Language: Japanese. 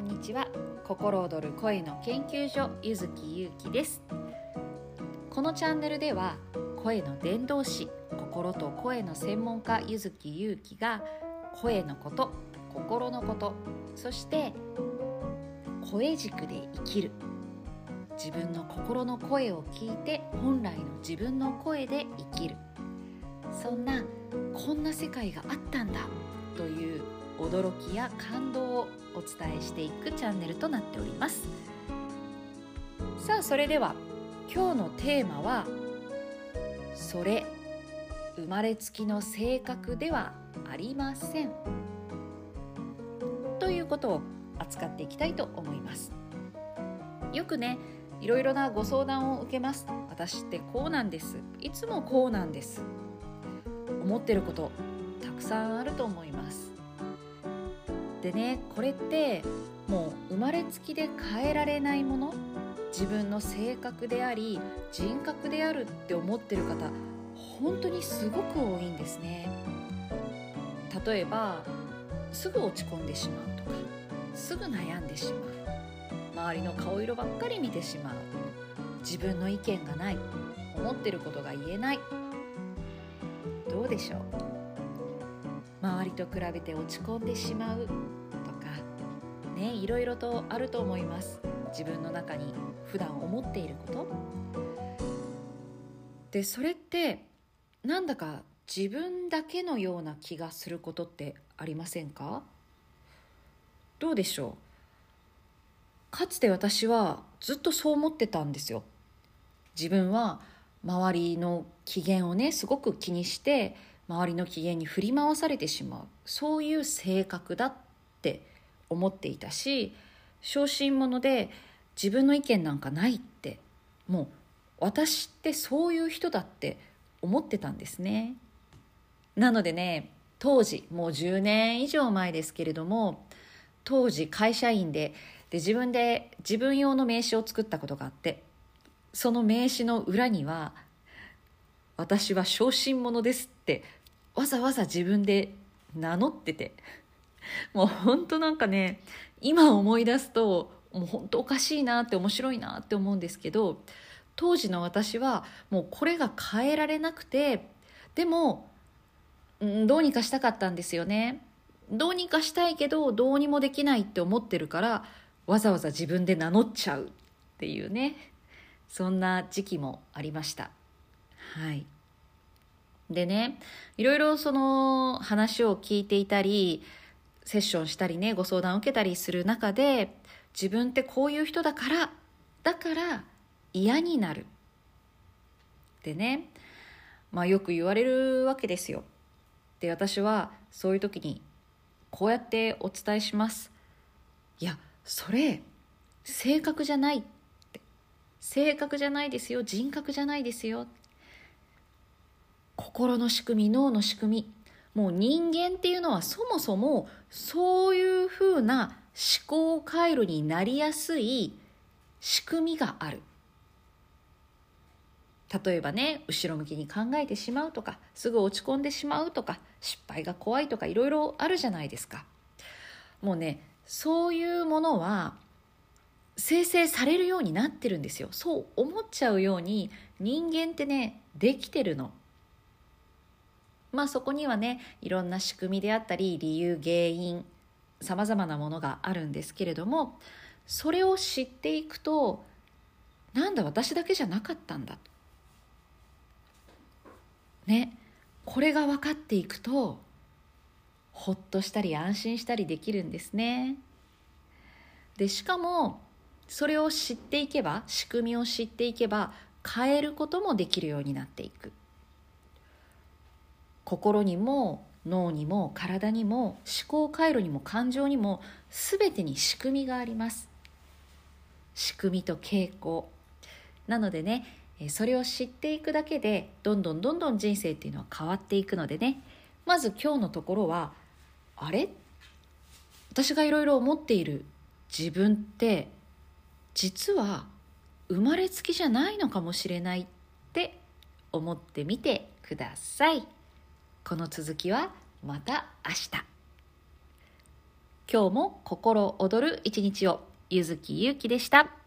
んにちは。心躍る声の研究所ゆずきゆうきです。このチャンネルでは声の伝道師心と声の専門家ゆずきゆうきが声のこと心のことそして声軸で生きる自分の心の声を聞いて本来の自分の声で生きる。そんなこんな世界があったんだという驚きや感動をお伝えしていくチャンネルとなっております。さあそれでは今日のテーマは「それ生まれつきの性格ではありません」ということを扱っていきたいと思います。よくねいろいろなご相談を受けます。私ってこうなんです。いつもこうなんです。思ってることたくさんあると思います。でねこれってもう生まれつきで変えられないもの？自分の性格であり人格であるって思ってる方本当にすごく多いんですね。例えばすぐ落ち込んでしまうとかすぐ悩んでしまう。周りの顔色ばっかり見てしまう。自分の意見がない。思ってることが言えない。どうでしょう？周りと比べて落ち込んでしまうとかねいろいろとあると思います。自分の中に普段思っていること。でそれってなんだか自分だけのような気がすることってありませんか？どうでしょう？かつて私はずっとそう思ってたんですよ。自分は周りの機嫌をねすごく気にして周りの機嫌に振り回されてしまう。そういう性格だって思っていたし小心者で自分の意見なんかないってもう私ってそういう人だって思ってたんですね。なのでね当時もう10年以上前ですけれども当時会社員でで自分で自分用の名刺を作ったことがあってその名刺の裏には「私は小心者です」ってわざわざ自分で名乗ってて。もうほんとなんかね今思い出すともう本当おかしいなって面白いなって思うんですけど当時の私はもうこれが変えられなくてでもどうにかしたかったんですよね。どうにかしたいけどどうにもできないって思ってるからわざわざ自分で名乗っちゃうっていうねそんな時期もありました。はい。でねいろいろその話を聞いていたりセッションしたりねご相談を受けたりする中で自分ってこういう人だからだから嫌になる。ってねまあよく言われるわけですよ。で私はそういう時にこうやってお伝えします。いやそれ性格じゃないって。性格じゃないですよ。人格じゃないですよ心の仕組み脳の仕組み。もう人間っていうのはそもそもそういうふうな思考回路になりやすい仕組みがある。例えばね後ろ向きに考えてしまうとかすぐ落ち込んでしまうとか失敗が怖いとかいろいろあるじゃないですか。もうねそういうものは生成されるようになってるんですよ。そう思っちゃうように人間ってねできてるの。まあそこにはねいろんな仕組みであったり理由原因さまざまなものがあるんですけれどもそれを知っていくとなんだ私だけじゃなかったんだと。ねこれが分かっていくとほっとしたり安心したりできるんですね。でしかもそれを知っていけば仕組みを知っていけば変えることもできるようになっていく。心にも脳にも体にも思考回路にも感情にも全てに仕組みがあります。仕組みと傾向。なのでねそれを知っていくだけでどんどんどんどん人生っていうのは変わっていくのでねまず今日のところはあれ？私がいろいろ思っている自分って実は生まれつきじゃないのかもしれないって思ってみてください。この続きはまた明日。今日も心躍る一日をゆずきゆうきでした。